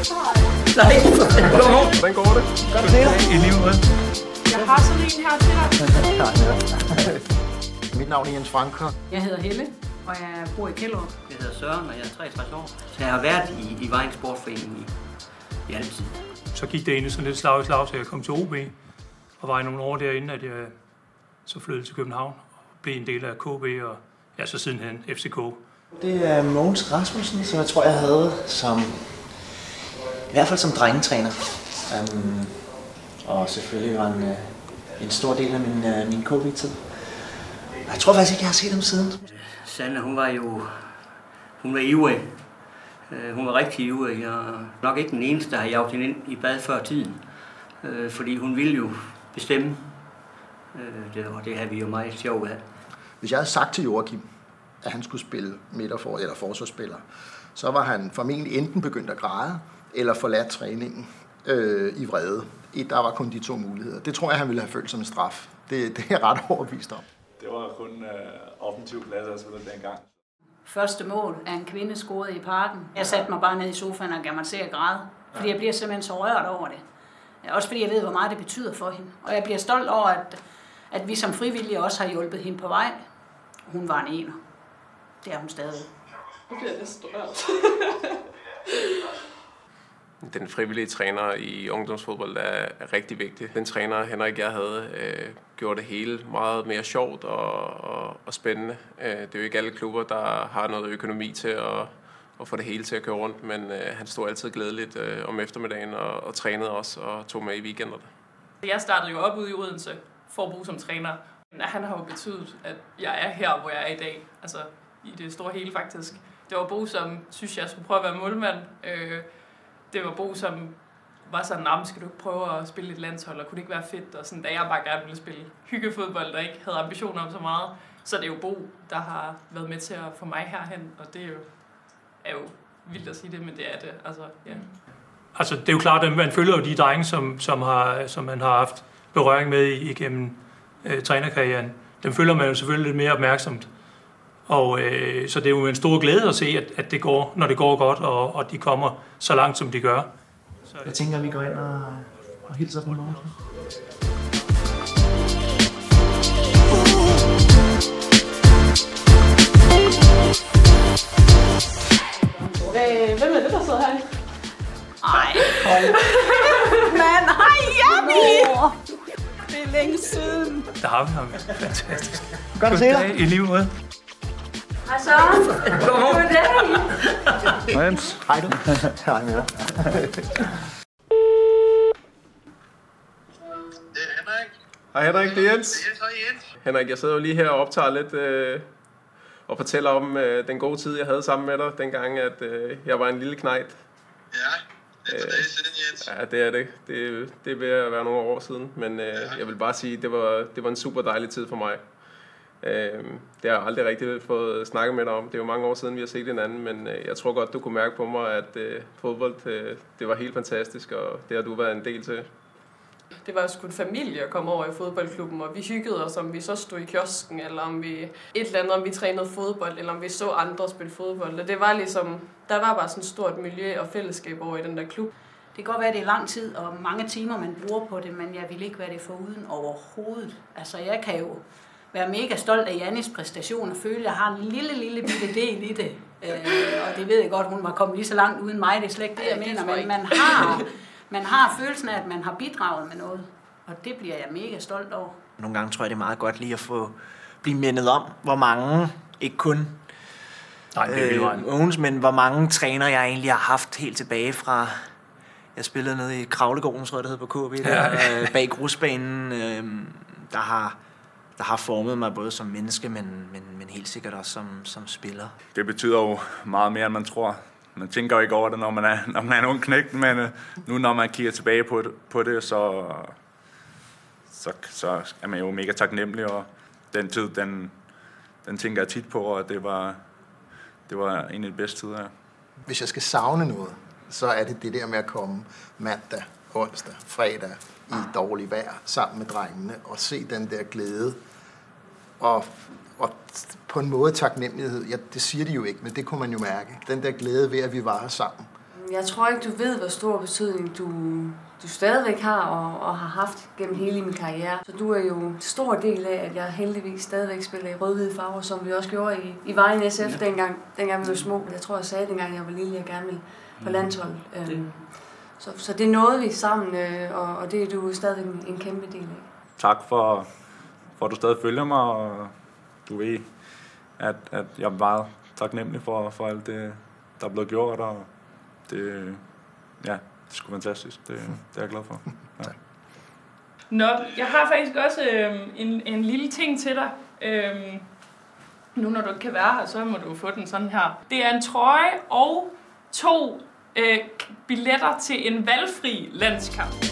Nej. Hvordan går det? Godt se dig. I lige måde. Jeg har sådan en her til dig. Mit navn er Jens Franker. Jeg hedder Helle, og jeg bor i Kælderup. Jeg hedder Søren, og jeg er 63 år. Så jeg har været i, i Vejens Sportforening i, i altid. Så gik det egentlig sådan lidt slag i slag, så jeg kom til OB. Og var i nogle år derinde, at jeg så flyttede til København. Og blev en del af KB, og ja, så sidenhen FCK. Det er Mogens Rasmussen, som jeg tror, jeg havde som, i hvert fald som drengetræner. Um, og selvfølgelig var en, øh, en stor del af min, uh, min KB-tid. Jeg tror faktisk ikke, jeg har set ham siden. Sanne, hun var jo hun var ivrig. Øh, Hun var rigtig ivrig, og nok ikke den eneste, der har jaget hende ind i bad før tiden. Øh, Fordi hun ville jo bestemme, Øh, det- og det havde vi jo meget sjov af. Hvis jeg havde sagt til Joachim, at han skulle spille midterfor eller forsvarsspiller, så var han formentlig enten begyndt at græde, eller forladt træningen øh, i vrede. Der var kun de to muligheder. Det tror jeg, han ville have følt som en straf. Det, det er jeg ret overbevist om. Det var kun øh, offensiv klasse, spillede dengang. Første mål af en kvinde scorede i parken. Jeg satte mig bare ned i sofaen og gav mig til at græde, fordi jeg bliver simpelthen så rørt over det. Også fordi jeg ved, hvor meget det betyder for hende. Og jeg bliver stolt over, at, at vi som frivillige også har hjulpet hende på vej. Hun var en ener. Det er hun stadig. Nu bliver jeg næsten rørt. Den frivillige træner i ungdomsfodbold er, er rigtig vigtig. Den træner, Henrik jeg havde, øh, gjorde det hele meget mere sjovt og, og, og spændende. Øh, det er jo ikke alle klubber, der har noget økonomi til at, at få det hele til at køre rundt, men øh, han stod altid glædeligt øh, om eftermiddagen og, og trænede også og tog med i weekenderne. Jeg startede jo op ude i Odense for at bruge som træner. Men Han har jo betydet, at jeg er her, hvor jeg er i dag. Altså i det store hele faktisk. Det var Bo, som synes, jeg skulle prøve at være målmand. Øh, det var Bo, som var sådan, nah, skal du ikke prøve at spille et landshold, og kunne det ikke være fedt? Og sådan, da jeg bare gerne ville spille hyggefodbold, og ikke havde ambitioner om så meget, så det er jo Bo, der har været med til at få mig herhen, og det er jo, er jo vildt at sige det, men det er det. Altså, ja. Altså, det er jo klart, at man følger jo de drenge, som, som, har, som man har haft berøring med igennem øh, trænerkarrieren. Dem følger man jo selvfølgelig lidt mere opmærksomt. Og øh, så det er jo en stor glæde at se, at, at det går, når det går godt, og, og de kommer så langt, som de gør. Jeg tænker, at vi går ind og, og hilser på Mogens. Øh, hvem er det, der sidder her? Ej, Men hej, Jami! Det er længe siden. Der har vi ham. Fantastisk. Godt at se dig. I lige måde. Hej Søren. Goddag. Hej du. Hej med dig. Hej Henrik, det er Jens. Henrik, jeg sidder jo lige her og optager lidt øh, og fortæller om øh, den gode tid, jeg havde sammen med dig, dengang at øh, jeg var en lille knejt. Ja, det er tilbage siden, Jens. Ja, det er det. Det, det er ved at være nogle år siden, men øh, jeg vil bare sige, det var, det var en super dejlig tid for mig. Øh, det har jeg aldrig rigtig fået snakket med dig om. Det er jo mange år siden, vi har set hinanden, men øh, jeg tror godt, du kunne mærke på mig, at øh, fodbold, øh, det var helt fantastisk, og det har du været en del til. Det var sgu en familie at komme over i fodboldklubben, og vi hyggede os, om vi så stod i kiosken, eller om vi et eller andet, om vi trænede fodbold, eller om vi så andre spille fodbold. Og det var ligesom, der var bare sådan et stort miljø og fællesskab over i den der klub. Det kan godt være, at det er lang tid og mange timer, man bruger på det, men jeg vil ikke være det foruden overhovedet. Altså, jeg kan jo være mega stolt af Jannis præstation og føle, at jeg har en lille, lille bitte del i det. Øh, og det ved jeg godt, hun var kommet lige så langt uden mig, det er slet ikke det, jeg Ja, det mener, men man har, man har følelsen af, at man har bidraget med noget. Og det bliver jeg mega stolt over. Nogle gange tror jeg, det er meget godt lige at få blive mindet om, hvor mange, ikke kun Nej, det er øh, men hvor mange træner jeg egentlig har haft helt tilbage fra... Jeg spillede nede i Kravlegården, tror jeg, det hed på KB, der, øh, bag grusbanen, øh, der har der har formet mig både som menneske, men, men, men helt sikkert også som, som spiller. Det betyder jo meget mere, end man tror. Man tænker jo ikke over det, når man er, når man er en ung knægt, men øh, nu når man kigger tilbage på det, på det så, så, så er man jo mega taknemmelig, og den tid, den, den tænker jeg tit på, og det var, det var en af de bedste tider. Hvis jeg skal savne noget, så er det det der med at komme mandag, onsdag, fredag i dårlig vejr sammen med drengene og se den der glæde og, og på en måde taknemmelighed. Ja, det siger de jo ikke, men det kunne man jo mærke. Den der glæde ved, at vi var her sammen. Jeg tror ikke, du ved, hvor stor betydning du, du stadigvæk har og, og har haft gennem hele min karriere. Så du er jo en stor del af, at jeg heldigvis stadigvæk spiller i rød-hvide farver, som vi også gjorde i, i Vejen SF ja. dengang, dengang vi var små. Jeg tror, jeg sagde dengang, jeg var lille, jeg gerne ville på landshold. Øhm, så, så det nåede vi sammen, øh, og, og det er du stadigvæk en, en kæmpe del af. Tak for, for at du stadig følger mig, og du ved, at, at jeg er meget taknemmelig for, for alt det, der er blevet gjort, og det, ja, det er sgu fantastisk. Det, det er jeg glad for. Ja. Nå, jeg har faktisk også øh, en, en lille ting til dig. Øh, nu når du ikke kan være her, så må du få den sådan her. Det er en trøje og to øh, billetter til en valgfri landskamp.